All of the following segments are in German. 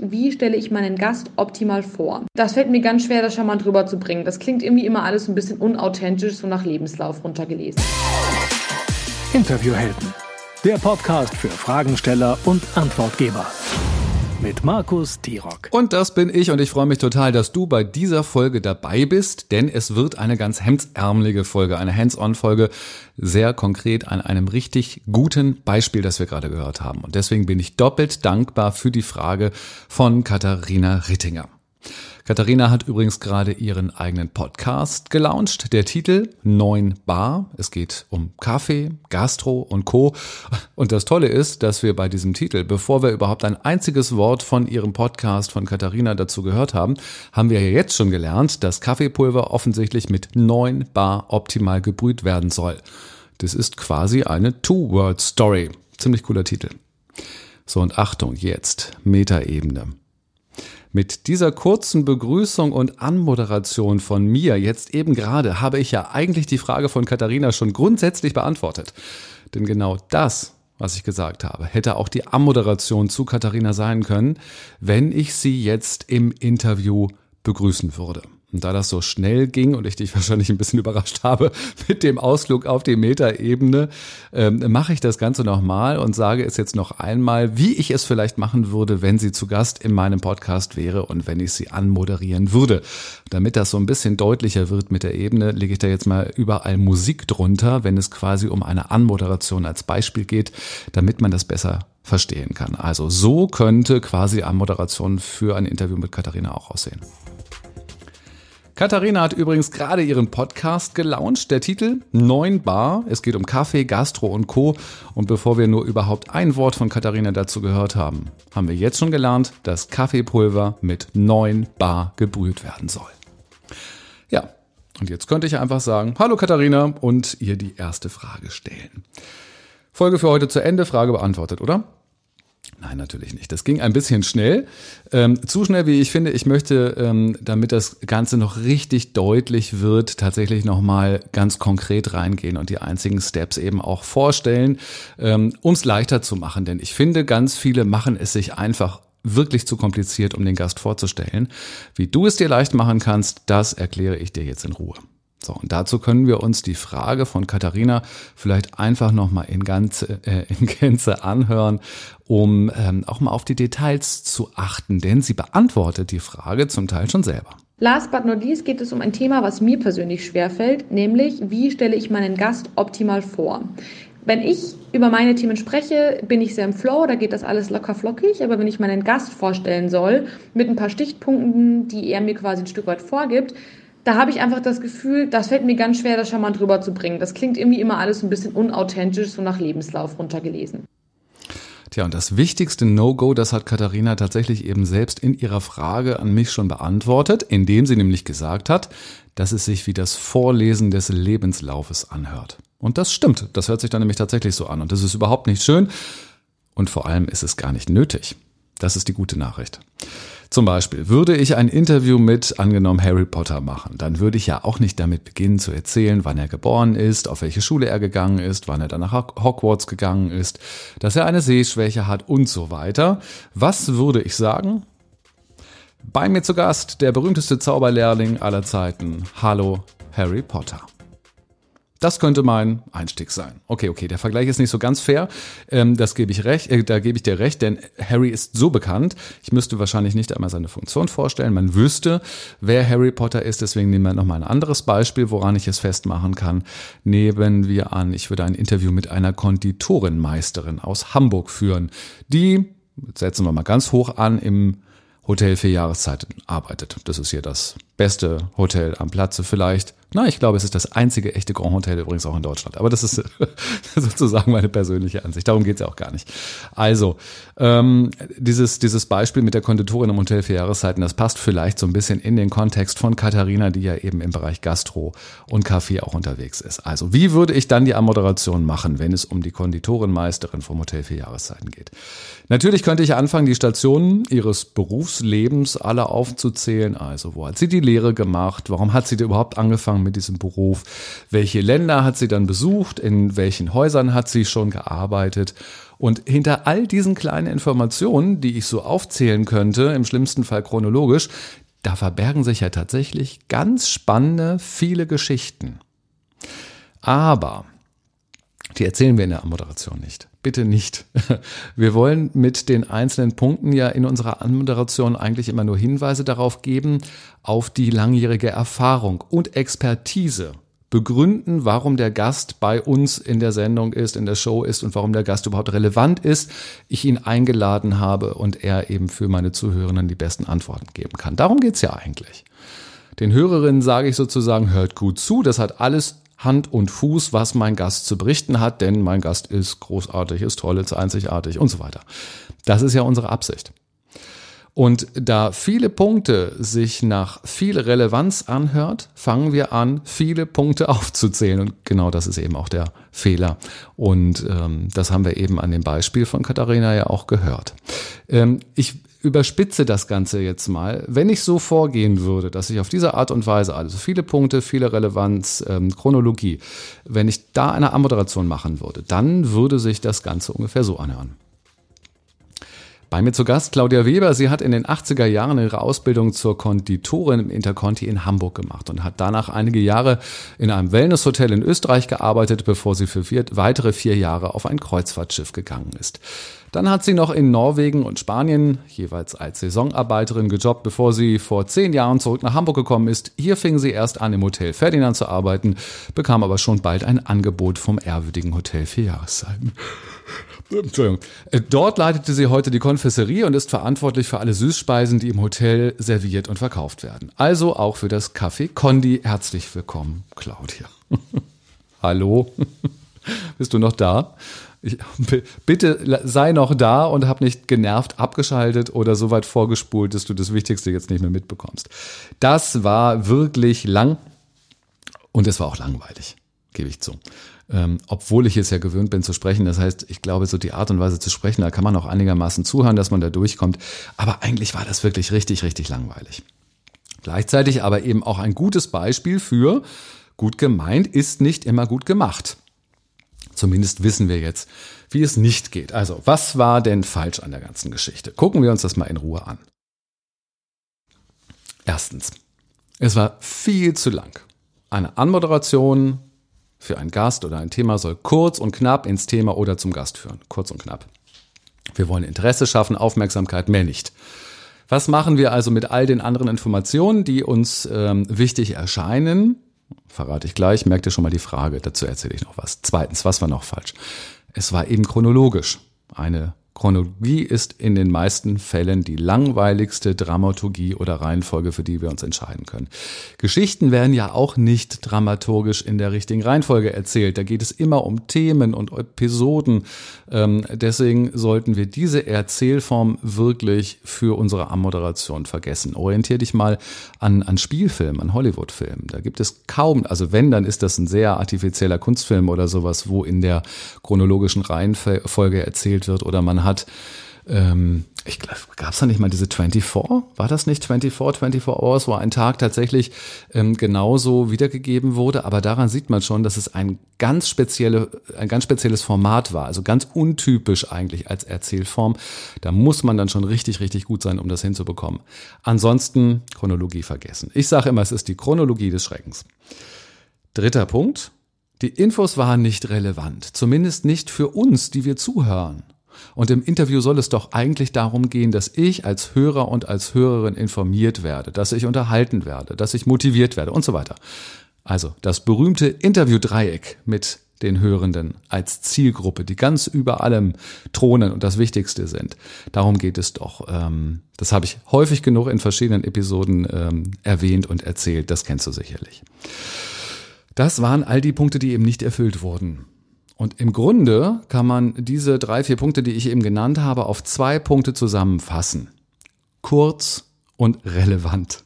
Wie stelle ich meinen Gast optimal vor? Das fällt mir ganz schwer, das charmant rüberzubringen. Das klingt irgendwie immer alles ein bisschen unauthentisch, so nach Lebenslauf runtergelesen. Interviewhelden. Der Podcast für Fragensteller und Antwortgeber mit Markus Tirock. Und das bin ich und ich freue mich total, dass du bei dieser Folge dabei bist, denn es wird eine ganz hemdsärmelige Folge, eine Hands-on-Folge, sehr konkret an einem richtig guten Beispiel, das wir gerade gehört haben. Und deswegen bin ich doppelt dankbar für die Frage von Katharina Rittinger. Katharina hat übrigens gerade ihren eigenen Podcast gelauncht. Der Titel 9 Bar. Es geht um Kaffee, Gastro und Co. Und das Tolle ist, dass wir bei diesem Titel, bevor wir überhaupt ein einziges Wort von ihrem Podcast von Katharina dazu gehört haben, haben wir ja jetzt schon gelernt, dass Kaffeepulver offensichtlich mit 9 Bar optimal gebrüht werden soll. Das ist quasi eine Two-Word-Story. Ziemlich cooler Titel. So und Achtung, jetzt Metaebene. Mit dieser kurzen Begrüßung und Anmoderation von mir jetzt eben gerade habe ich ja eigentlich die Frage von Katharina schon grundsätzlich beantwortet. Denn genau das, was ich gesagt habe, hätte auch die Anmoderation zu Katharina sein können, wenn ich sie jetzt im Interview begrüßen würde. Und da das so schnell ging und ich dich wahrscheinlich ein bisschen überrascht habe mit dem Ausflug auf die Metaebene, ähm, mache ich das Ganze nochmal und sage es jetzt noch einmal, wie ich es vielleicht machen würde, wenn sie zu Gast in meinem Podcast wäre und wenn ich sie anmoderieren würde. Damit das so ein bisschen deutlicher wird mit der Ebene, lege ich da jetzt mal überall Musik drunter, wenn es quasi um eine Anmoderation als Beispiel geht, damit man das besser verstehen kann. Also so könnte quasi Anmoderation für ein Interview mit Katharina auch aussehen. Katharina hat übrigens gerade ihren Podcast gelauncht. Der Titel 9 Bar. Es geht um Kaffee, Gastro und Co. Und bevor wir nur überhaupt ein Wort von Katharina dazu gehört haben, haben wir jetzt schon gelernt, dass Kaffeepulver mit 9 Bar gebrüht werden soll. Ja, und jetzt könnte ich einfach sagen, hallo Katharina und ihr die erste Frage stellen. Folge für heute zu Ende, Frage beantwortet, oder? Nein, natürlich nicht. Das ging ein bisschen schnell. Ähm, zu schnell, wie ich finde. Ich möchte, ähm, damit das Ganze noch richtig deutlich wird, tatsächlich nochmal ganz konkret reingehen und die einzigen Steps eben auch vorstellen, ähm, um es leichter zu machen. Denn ich finde, ganz viele machen es sich einfach wirklich zu kompliziert, um den Gast vorzustellen. Wie du es dir leicht machen kannst, das erkläre ich dir jetzt in Ruhe. So, und dazu können wir uns die Frage von Katharina vielleicht einfach nochmal in, äh, in Gänze anhören, um ähm, auch mal auf die Details zu achten, denn sie beantwortet die Frage zum Teil schon selber. Last but not least geht es um ein Thema, was mir persönlich schwerfällt, nämlich wie stelle ich meinen Gast optimal vor. Wenn ich über meine Themen spreche, bin ich sehr im Flow, da geht das alles locker flockig, aber wenn ich meinen Gast vorstellen soll, mit ein paar Stichpunkten, die er mir quasi ein Stück weit vorgibt, da habe ich einfach das Gefühl, das fällt mir ganz schwer, das charmant rüberzubringen. Das klingt irgendwie immer alles ein bisschen unauthentisch, so nach Lebenslauf runtergelesen. Tja, und das wichtigste No-Go, das hat Katharina tatsächlich eben selbst in ihrer Frage an mich schon beantwortet, indem sie nämlich gesagt hat, dass es sich wie das Vorlesen des Lebenslaufes anhört. Und das stimmt, das hört sich dann nämlich tatsächlich so an. Und das ist überhaupt nicht schön und vor allem ist es gar nicht nötig. Das ist die gute Nachricht. Zum Beispiel würde ich ein Interview mit angenommen Harry Potter machen, dann würde ich ja auch nicht damit beginnen zu erzählen, wann er geboren ist, auf welche Schule er gegangen ist, wann er dann nach Hogwarts gegangen ist, dass er eine Sehschwäche hat und so weiter. Was würde ich sagen? Bei mir zu Gast der berühmteste Zauberlehrling aller Zeiten. Hallo, Harry Potter. Das könnte mein Einstieg sein. Okay, okay, der Vergleich ist nicht so ganz fair. Ähm, das gebe ich recht, äh, da gebe ich dir recht, denn Harry ist so bekannt. Ich müsste wahrscheinlich nicht einmal seine Funktion vorstellen. Man wüsste, wer Harry Potter ist. Deswegen nehmen wir nochmal ein anderes Beispiel, woran ich es festmachen kann. Nehmen wir an, ich würde ein Interview mit einer Konditorenmeisterin aus Hamburg führen, die, setzen wir mal ganz hoch an, im Hotel für Jahreszeiten arbeitet. Das ist hier das beste Hotel am Platze vielleicht. Na, ich glaube, es ist das einzige echte Grand Hotel übrigens auch in Deutschland. Aber das ist sozusagen meine persönliche Ansicht. Darum geht's ja auch gar nicht. Also, ähm, dieses, dieses Beispiel mit der Konditorin im Hotel für Jahreszeiten, das passt vielleicht so ein bisschen in den Kontext von Katharina, die ja eben im Bereich Gastro und Kaffee auch unterwegs ist. Also, wie würde ich dann die Ammoderation machen, wenn es um die Konditorenmeisterin vom Hotel für Jahreszeiten geht? Natürlich könnte ich anfangen, die Stationen ihres Berufslebens alle aufzuzählen. Also, wo hat sie die Lehre gemacht? Warum hat sie überhaupt angefangen mit diesem Beruf? Welche Länder hat sie dann besucht? In welchen Häusern hat sie schon gearbeitet? Und hinter all diesen kleinen Informationen, die ich so aufzählen könnte, im schlimmsten Fall chronologisch, da verbergen sich ja tatsächlich ganz spannende, viele Geschichten. Aber die erzählen wir in der Anmoderation nicht. Bitte nicht. Wir wollen mit den einzelnen Punkten ja in unserer Anmoderation eigentlich immer nur Hinweise darauf geben, auf die langjährige Erfahrung und Expertise begründen, warum der Gast bei uns in der Sendung ist, in der Show ist und warum der Gast überhaupt relevant ist, ich ihn eingeladen habe und er eben für meine Zuhörenden die besten Antworten geben kann. Darum geht's ja eigentlich. Den Hörerinnen sage ich sozusagen, hört gut zu, das hat alles Hand und Fuß, was mein Gast zu berichten hat, denn mein Gast ist großartig, ist toll, ist einzigartig und so weiter. Das ist ja unsere Absicht. Und da viele Punkte sich nach viel Relevanz anhört, fangen wir an, viele Punkte aufzuzählen. Und genau das ist eben auch der Fehler. Und ähm, das haben wir eben an dem Beispiel von Katharina ja auch gehört. Ähm, ich überspitze das Ganze jetzt mal. Wenn ich so vorgehen würde, dass ich auf diese Art und Weise, also viele Punkte, viele Relevanz, ähm, Chronologie, wenn ich da eine Ammoderation machen würde, dann würde sich das Ganze ungefähr so anhören. Bei mir zu Gast Claudia Weber. Sie hat in den 80er Jahren ihre Ausbildung zur Konditorin im Interconti in Hamburg gemacht und hat danach einige Jahre in einem Wellnesshotel in Österreich gearbeitet, bevor sie für vier, weitere vier Jahre auf ein Kreuzfahrtschiff gegangen ist. Dann hat sie noch in Norwegen und Spanien jeweils als Saisonarbeiterin gejobbt, bevor sie vor zehn Jahren zurück nach Hamburg gekommen ist. Hier fing sie erst an, im Hotel Ferdinand zu arbeiten, bekam aber schon bald ein Angebot vom ehrwürdigen Hotel Vier Jahreszeiten. Entschuldigung. Äh, dort leitete sie heute die Konfesserie und ist verantwortlich für alle Süßspeisen, die im Hotel serviert und verkauft werden. Also auch für das Café Condi. Herzlich willkommen, Claudia. Hallo. Bist du noch da? Ich, bitte sei noch da und hab nicht genervt abgeschaltet oder so weit vorgespult, dass du das Wichtigste jetzt nicht mehr mitbekommst. Das war wirklich lang und es war auch langweilig, gebe ich zu ähm, obwohl ich es ja gewöhnt bin zu sprechen. Das heißt, ich glaube, so die Art und Weise zu sprechen, da kann man auch einigermaßen zuhören, dass man da durchkommt. Aber eigentlich war das wirklich richtig, richtig langweilig. Gleichzeitig aber eben auch ein gutes Beispiel für gut gemeint ist nicht immer gut gemacht. Zumindest wissen wir jetzt, wie es nicht geht. Also, was war denn falsch an der ganzen Geschichte? Gucken wir uns das mal in Ruhe an. Erstens, es war viel zu lang. Eine Anmoderation für einen Gast oder ein Thema soll kurz und knapp ins Thema oder zum Gast führen. Kurz und knapp. Wir wollen Interesse schaffen, Aufmerksamkeit, mehr nicht. Was machen wir also mit all den anderen Informationen, die uns ähm, wichtig erscheinen? Verrate ich gleich, merkt ihr schon mal die Frage, dazu erzähle ich noch was. Zweitens, was war noch falsch? Es war eben chronologisch. Eine Chronologie ist in den meisten Fällen die langweiligste Dramaturgie oder Reihenfolge, für die wir uns entscheiden können. Geschichten werden ja auch nicht dramaturgisch in der richtigen Reihenfolge erzählt. Da geht es immer um Themen und Episoden. Ähm, deswegen sollten wir diese Erzählform wirklich für unsere Ammoderation vergessen. Orientier dich mal an, an Spielfilmen, an Hollywoodfilmen. Da gibt es kaum, also wenn, dann ist das ein sehr artifizieller Kunstfilm oder sowas, wo in der chronologischen Reihenfolge erzählt wird oder man hat. Ähm, ich glaube, gab es da nicht mal diese 24? War das nicht 24, 24 Hours, wo ein Tag tatsächlich ähm, genauso wiedergegeben wurde? Aber daran sieht man schon, dass es ein ganz, spezielle, ein ganz spezielles Format war. Also ganz untypisch eigentlich als Erzählform. Da muss man dann schon richtig, richtig gut sein, um das hinzubekommen. Ansonsten Chronologie vergessen. Ich sage immer, es ist die Chronologie des Schreckens. Dritter Punkt. Die Infos waren nicht relevant. Zumindest nicht für uns, die wir zuhören. Und im Interview soll es doch eigentlich darum gehen, dass ich als Hörer und als Hörerin informiert werde, dass ich unterhalten werde, dass ich motiviert werde und so weiter. Also das berühmte Interview-Dreieck mit den Hörenden als Zielgruppe, die ganz über allem thronen und das Wichtigste sind. Darum geht es doch. Ähm, das habe ich häufig genug in verschiedenen Episoden ähm, erwähnt und erzählt. Das kennst du sicherlich. Das waren all die Punkte, die eben nicht erfüllt wurden. Und im Grunde kann man diese drei, vier Punkte, die ich eben genannt habe, auf zwei Punkte zusammenfassen. Kurz und relevant.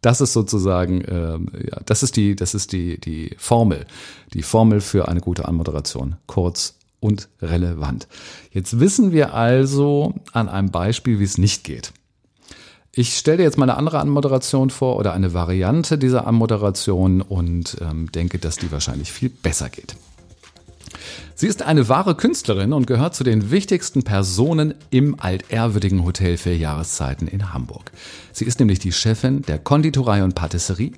Das ist sozusagen, äh, ja, das ist die, das ist die, die Formel, die Formel für eine gute Anmoderation. Kurz und relevant. Jetzt wissen wir also an einem Beispiel, wie es nicht geht. Ich stelle dir jetzt mal eine andere Anmoderation vor oder eine Variante dieser Anmoderation und ähm, denke, dass die wahrscheinlich viel besser geht. Sie ist eine wahre Künstlerin und gehört zu den wichtigsten Personen im altehrwürdigen Hotel für Jahreszeiten in Hamburg. Sie ist nämlich die Chefin der Konditorei und Patisserie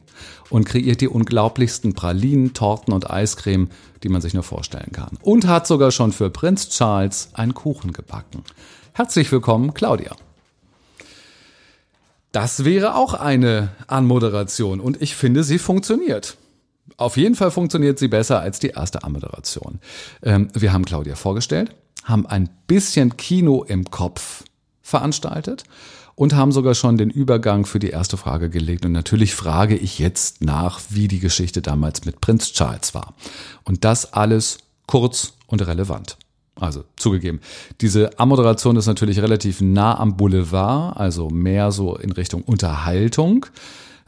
und kreiert die unglaublichsten Pralinen, Torten und Eiscreme, die man sich nur vorstellen kann. Und hat sogar schon für Prinz Charles einen Kuchen gebacken. Herzlich willkommen, Claudia. Das wäre auch eine Anmoderation und ich finde, sie funktioniert. Auf jeden Fall funktioniert sie besser als die erste Anmoderation. Ähm, wir haben Claudia vorgestellt, haben ein bisschen Kino im Kopf veranstaltet und haben sogar schon den Übergang für die erste Frage gelegt. Und natürlich frage ich jetzt nach, wie die Geschichte damals mit Prinz Charles war. Und das alles kurz und relevant. Also zugegeben, diese Ammoderation ist natürlich relativ nah am Boulevard, also mehr so in Richtung Unterhaltung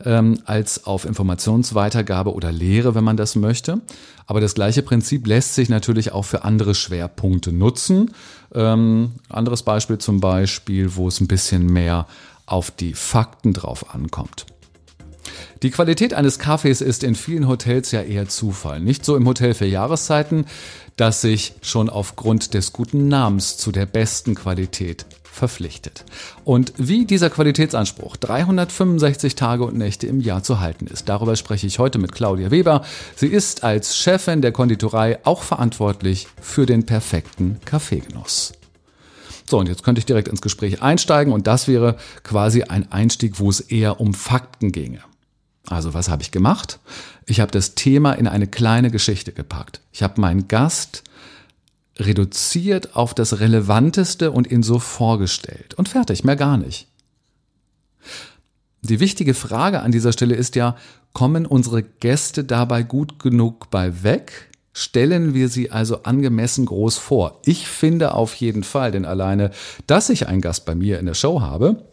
ähm, als auf Informationsweitergabe oder Lehre, wenn man das möchte. Aber das gleiche Prinzip lässt sich natürlich auch für andere Schwerpunkte nutzen. Ähm, anderes Beispiel zum Beispiel, wo es ein bisschen mehr auf die Fakten drauf ankommt. Die Qualität eines Kaffees ist in vielen Hotels ja eher Zufall. Nicht so im Hotel für Jahreszeiten, das sich schon aufgrund des guten Namens zu der besten Qualität verpflichtet. Und wie dieser Qualitätsanspruch 365 Tage und Nächte im Jahr zu halten ist, darüber spreche ich heute mit Claudia Weber. Sie ist als Chefin der Konditorei auch verantwortlich für den perfekten Kaffeegenuss. So, und jetzt könnte ich direkt ins Gespräch einsteigen und das wäre quasi ein Einstieg, wo es eher um Fakten ginge. Also was habe ich gemacht? Ich habe das Thema in eine kleine Geschichte gepackt. Ich habe meinen Gast reduziert auf das Relevanteste und ihn so vorgestellt. Und fertig, mehr gar nicht. Die wichtige Frage an dieser Stelle ist ja, kommen unsere Gäste dabei gut genug bei weg? Stellen wir sie also angemessen groß vor? Ich finde auf jeden Fall, denn alleine, dass ich einen Gast bei mir in der Show habe,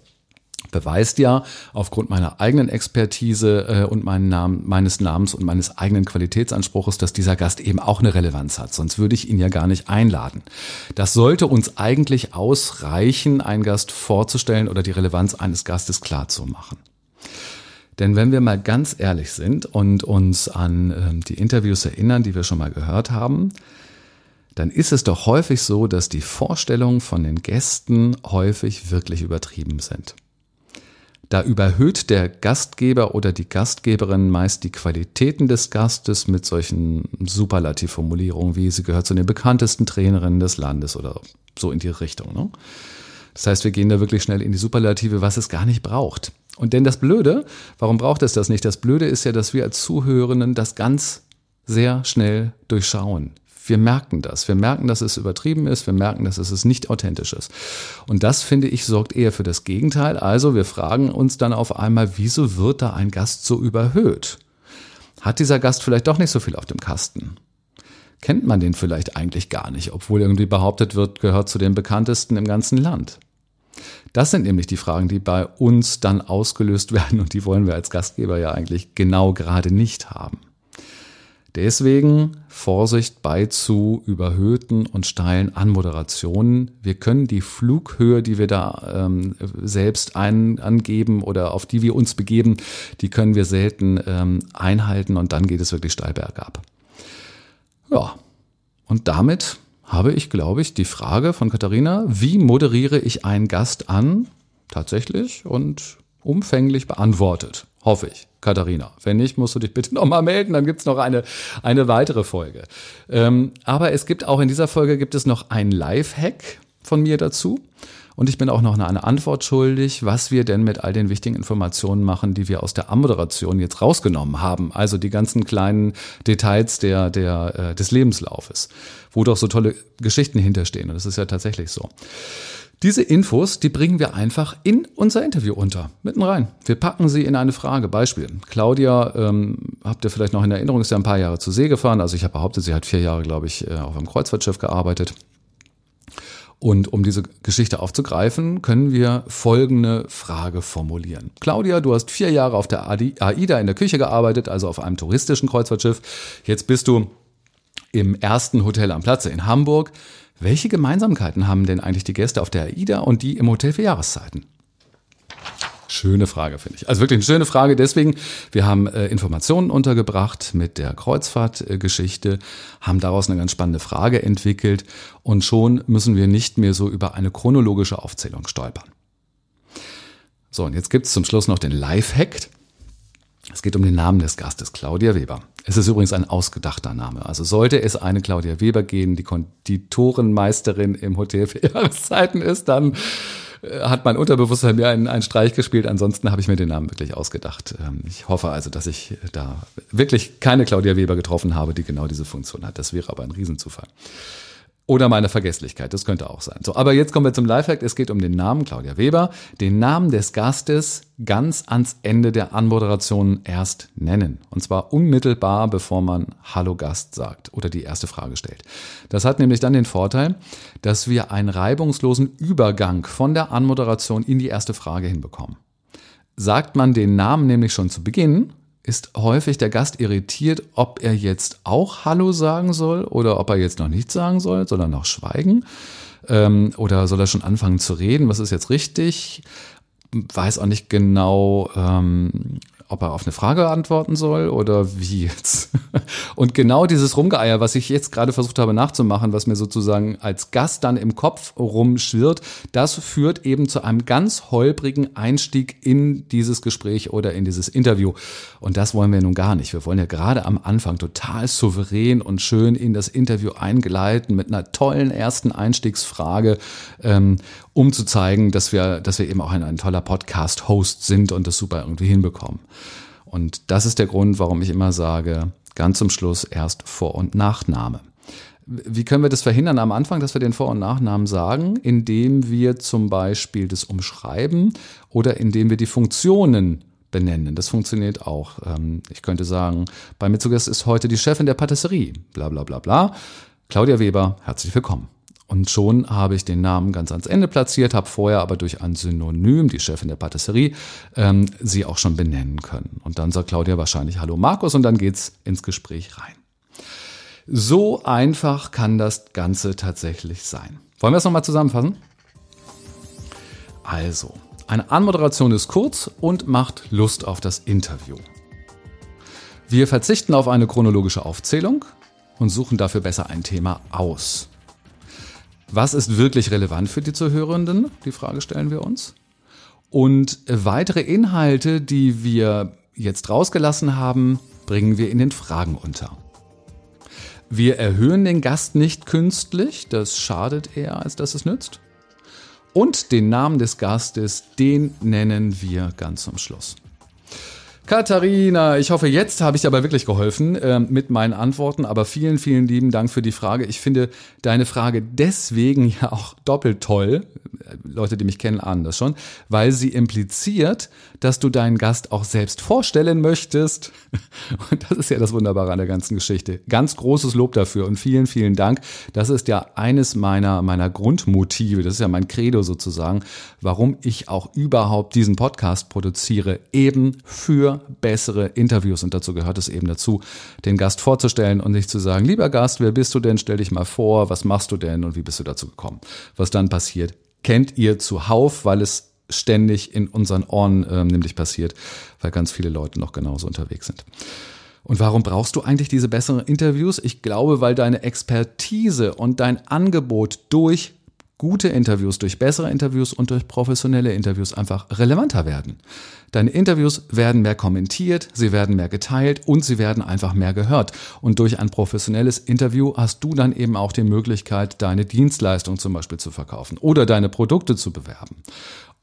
beweist ja aufgrund meiner eigenen Expertise äh, und Namen, meines Namens und meines eigenen Qualitätsanspruches, dass dieser Gast eben auch eine Relevanz hat. Sonst würde ich ihn ja gar nicht einladen. Das sollte uns eigentlich ausreichen, einen Gast vorzustellen oder die Relevanz eines Gastes klar zu machen. Denn wenn wir mal ganz ehrlich sind und uns an äh, die Interviews erinnern, die wir schon mal gehört haben, dann ist es doch häufig so, dass die Vorstellungen von den Gästen häufig wirklich übertrieben sind. Da überhöht der Gastgeber oder die Gastgeberin meist die Qualitäten des Gastes mit solchen Superlativformulierungen wie sie gehört zu den bekanntesten Trainerinnen des Landes oder so in die Richtung. Ne? Das heißt, wir gehen da wirklich schnell in die Superlative, was es gar nicht braucht. Und denn das Blöde, warum braucht es das nicht? Das Blöde ist ja, dass wir als Zuhörenden das ganz sehr schnell durchschauen. Wir merken das. Wir merken, dass es übertrieben ist. Wir merken, dass es nicht authentisch ist. Und das, finde ich, sorgt eher für das Gegenteil. Also wir fragen uns dann auf einmal, wieso wird da ein Gast so überhöht? Hat dieser Gast vielleicht doch nicht so viel auf dem Kasten? Kennt man den vielleicht eigentlich gar nicht, obwohl irgendwie behauptet wird, gehört zu den bekanntesten im ganzen Land? Das sind nämlich die Fragen, die bei uns dann ausgelöst werden und die wollen wir als Gastgeber ja eigentlich genau gerade nicht haben. Deswegen Vorsicht bei zu überhöhten und steilen Anmoderationen. Wir können die Flughöhe, die wir da ähm, selbst ein, angeben oder auf die wir uns begeben, die können wir selten ähm, einhalten und dann geht es wirklich steil bergab. Ja, und damit habe ich, glaube ich, die Frage von Katharina, wie moderiere ich einen Gast an, tatsächlich und umfänglich beantwortet. Hoffe ich, Katharina. Wenn nicht, musst du dich bitte nochmal melden, dann gibt's noch eine, eine weitere Folge. Ähm, aber es gibt auch in dieser Folge gibt es noch ein Live-Hack von mir dazu. Und ich bin auch noch eine Antwort schuldig, was wir denn mit all den wichtigen Informationen machen, die wir aus der Ammoderation jetzt rausgenommen haben. Also die ganzen kleinen Details der, der, äh, des Lebenslaufes, wo doch so tolle Geschichten hinterstehen. Und das ist ja tatsächlich so. Diese Infos, die bringen wir einfach in unser Interview unter, mitten rein. Wir packen sie in eine Frage. Beispiel. Claudia, ähm, habt ihr vielleicht noch in Erinnerung, ist ja ein paar Jahre zur See gefahren. Also ich habe behauptet, sie hat vier Jahre, glaube ich, äh, auf einem Kreuzfahrtschiff gearbeitet. Und um diese Geschichte aufzugreifen, können wir folgende Frage formulieren. Claudia, du hast vier Jahre auf der AIDA in der Küche gearbeitet, also auf einem touristischen Kreuzfahrtschiff. Jetzt bist du im ersten Hotel am Platze in Hamburg. Welche Gemeinsamkeiten haben denn eigentlich die Gäste auf der AIDA und die im Hotel für Jahreszeiten? Schöne Frage, finde ich. Also wirklich eine schöne Frage. Deswegen, wir haben äh, Informationen untergebracht mit der Kreuzfahrtgeschichte, haben daraus eine ganz spannende Frage entwickelt und schon müssen wir nicht mehr so über eine chronologische Aufzählung stolpern. So, und jetzt gibt's zum Schluss noch den Lifehack. Es geht um den Namen des Gastes, Claudia Weber. Es ist übrigens ein ausgedachter Name. Also sollte es eine Claudia Weber gehen, die Konditorenmeisterin im Hotel für Jahreszeiten ist, dann hat mein Unterbewusstsein mir einen, einen Streich gespielt. Ansonsten habe ich mir den Namen wirklich ausgedacht. Ähm, ich hoffe also, dass ich da wirklich keine Claudia Weber getroffen habe, die genau diese Funktion hat. Das wäre aber ein Riesenzufall. Oder meine Vergesslichkeit, das könnte auch sein. So, aber jetzt kommen wir zum Lifehack. Es geht um den Namen Claudia Weber. Den Namen des Gastes ganz ans Ende der Anmoderation erst nennen. Und zwar unmittelbar, bevor man Hallo Gast sagt oder die erste Frage stellt. Das hat nämlich dann den Vorteil, dass wir einen reibungslosen Übergang von der Anmoderation in die erste Frage hinbekommen. Sagt man den Namen nämlich schon zu Beginn, ist häufig der Gast irritiert, ob er jetzt auch Hallo sagen soll oder ob er jetzt noch nichts sagen soll, er noch schweigen? Ähm, oder soll er schon anfangen zu reden, was ist jetzt richtig, weiß auch nicht genau, ähm, ob er auf eine Frage antworten soll oder wie jetzt. Und genau dieses Rumgeeier, was ich jetzt gerade versucht habe nachzumachen, was mir sozusagen als Gast dann im Kopf rumschwirrt, das führt eben zu einem ganz holprigen Einstieg in dieses Gespräch oder in dieses Interview. Und das wollen wir nun gar nicht. Wir wollen ja gerade am Anfang total souverän und schön in das Interview eingleiten mit einer tollen ersten Einstiegsfrage, ähm, um zu zeigen, dass wir, dass wir eben auch ein, ein toller Podcast-Host sind und das super irgendwie hinbekommen. Und das ist der Grund, warum ich immer sage, ganz zum Schluss erst Vor- und Nachname. Wie können wir das verhindern am Anfang, dass wir den Vor- und Nachnamen sagen? Indem wir zum Beispiel das umschreiben oder indem wir die Funktionen benennen. Das funktioniert auch. Ähm, ich könnte sagen, bei mir zu Gast ist heute die Chefin der Patisserie. Bla bla bla bla. Claudia Weber, herzlich willkommen. Und schon habe ich den Namen ganz ans Ende platziert, habe vorher aber durch ein Synonym, die Chefin der Patisserie, ähm, sie auch schon benennen können. Und dann sagt Claudia wahrscheinlich Hallo Markus und dann geht's ins Gespräch rein. So einfach kann das Ganze tatsächlich sein. Wollen wir es nochmal zusammenfassen? Also, eine Anmoderation ist kurz und macht Lust auf das Interview. Wir verzichten auf eine chronologische Aufzählung und suchen dafür besser ein Thema aus. Was ist wirklich relevant für die Zuhörenden? Die Frage stellen wir uns. Und weitere Inhalte, die wir jetzt rausgelassen haben, bringen wir in den Fragen unter. Wir erhöhen den Gast nicht künstlich, das schadet eher, als dass es nützt. Und den Namen des Gastes, den nennen wir ganz zum Schluss. Katharina, ich hoffe, jetzt habe ich dir aber wirklich geholfen äh, mit meinen Antworten. Aber vielen, vielen lieben Dank für die Frage. Ich finde deine Frage deswegen ja auch doppelt toll. Leute, die mich kennen, ahnen das schon, weil sie impliziert, dass du deinen Gast auch selbst vorstellen möchtest. Und das ist ja das Wunderbare an der ganzen Geschichte. Ganz großes Lob dafür und vielen, vielen Dank. Das ist ja eines meiner, meiner Grundmotive. Das ist ja mein Credo sozusagen, warum ich auch überhaupt diesen Podcast produziere. Eben bessere Interviews. Und dazu gehört es eben dazu, den Gast vorzustellen und nicht zu sagen, lieber Gast, wer bist du denn? Stell dich mal vor, was machst du denn und wie bist du dazu gekommen? Was dann passiert, kennt ihr zuhauf, weil es ständig in unseren Ohren äh, nämlich passiert, weil ganz viele Leute noch genauso unterwegs sind. Und warum brauchst du eigentlich diese besseren Interviews? Ich glaube, weil deine Expertise und dein Angebot durch gute Interviews, durch bessere Interviews und durch professionelle Interviews einfach relevanter werden. Deine Interviews werden mehr kommentiert, sie werden mehr geteilt und sie werden einfach mehr gehört. Und durch ein professionelles Interview hast du dann eben auch die Möglichkeit, deine Dienstleistung zum Beispiel zu verkaufen oder deine Produkte zu bewerben.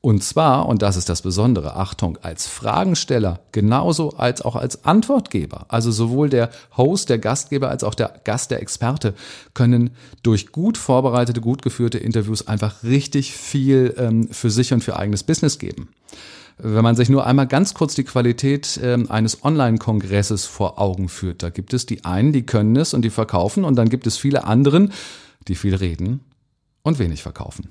Und zwar, und das ist das Besondere, Achtung, als Fragensteller genauso als auch als Antwortgeber. Also sowohl der Host, der Gastgeber als auch der Gast, der Experte können durch gut vorbereitete, gut geführte Interviews einfach richtig viel ähm, für sich und für eigenes Business geben. Wenn man sich nur einmal ganz kurz die Qualität äh, eines Online-Kongresses vor Augen führt, da gibt es die einen, die können es und die verkaufen und dann gibt es viele anderen, die viel reden und wenig verkaufen.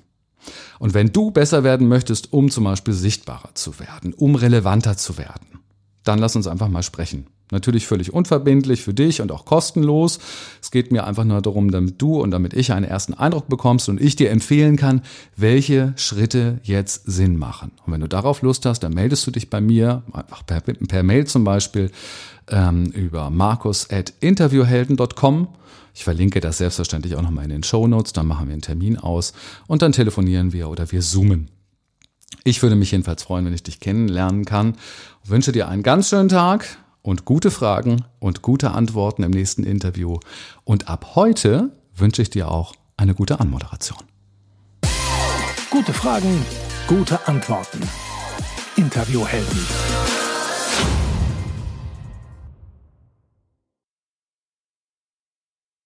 Und wenn du besser werden möchtest, um zum Beispiel sichtbarer zu werden, um relevanter zu werden, dann lass uns einfach mal sprechen. Natürlich völlig unverbindlich für dich und auch kostenlos. Es geht mir einfach nur darum, damit du und damit ich einen ersten Eindruck bekommst und ich dir empfehlen kann, welche Schritte jetzt Sinn machen. Und wenn du darauf Lust hast, dann meldest du dich bei mir, einfach per, per Mail zum Beispiel, ähm, über markus.interviewhelden.com. Ich verlinke das selbstverständlich auch nochmal in den Show Notes. Dann machen wir einen Termin aus und dann telefonieren wir oder wir zoomen. Ich würde mich jedenfalls freuen, wenn ich dich kennenlernen kann. Ich wünsche dir einen ganz schönen Tag und gute Fragen und gute Antworten im nächsten Interview. Und ab heute wünsche ich dir auch eine gute Anmoderation. Gute Fragen, gute Antworten. Interviewhelden.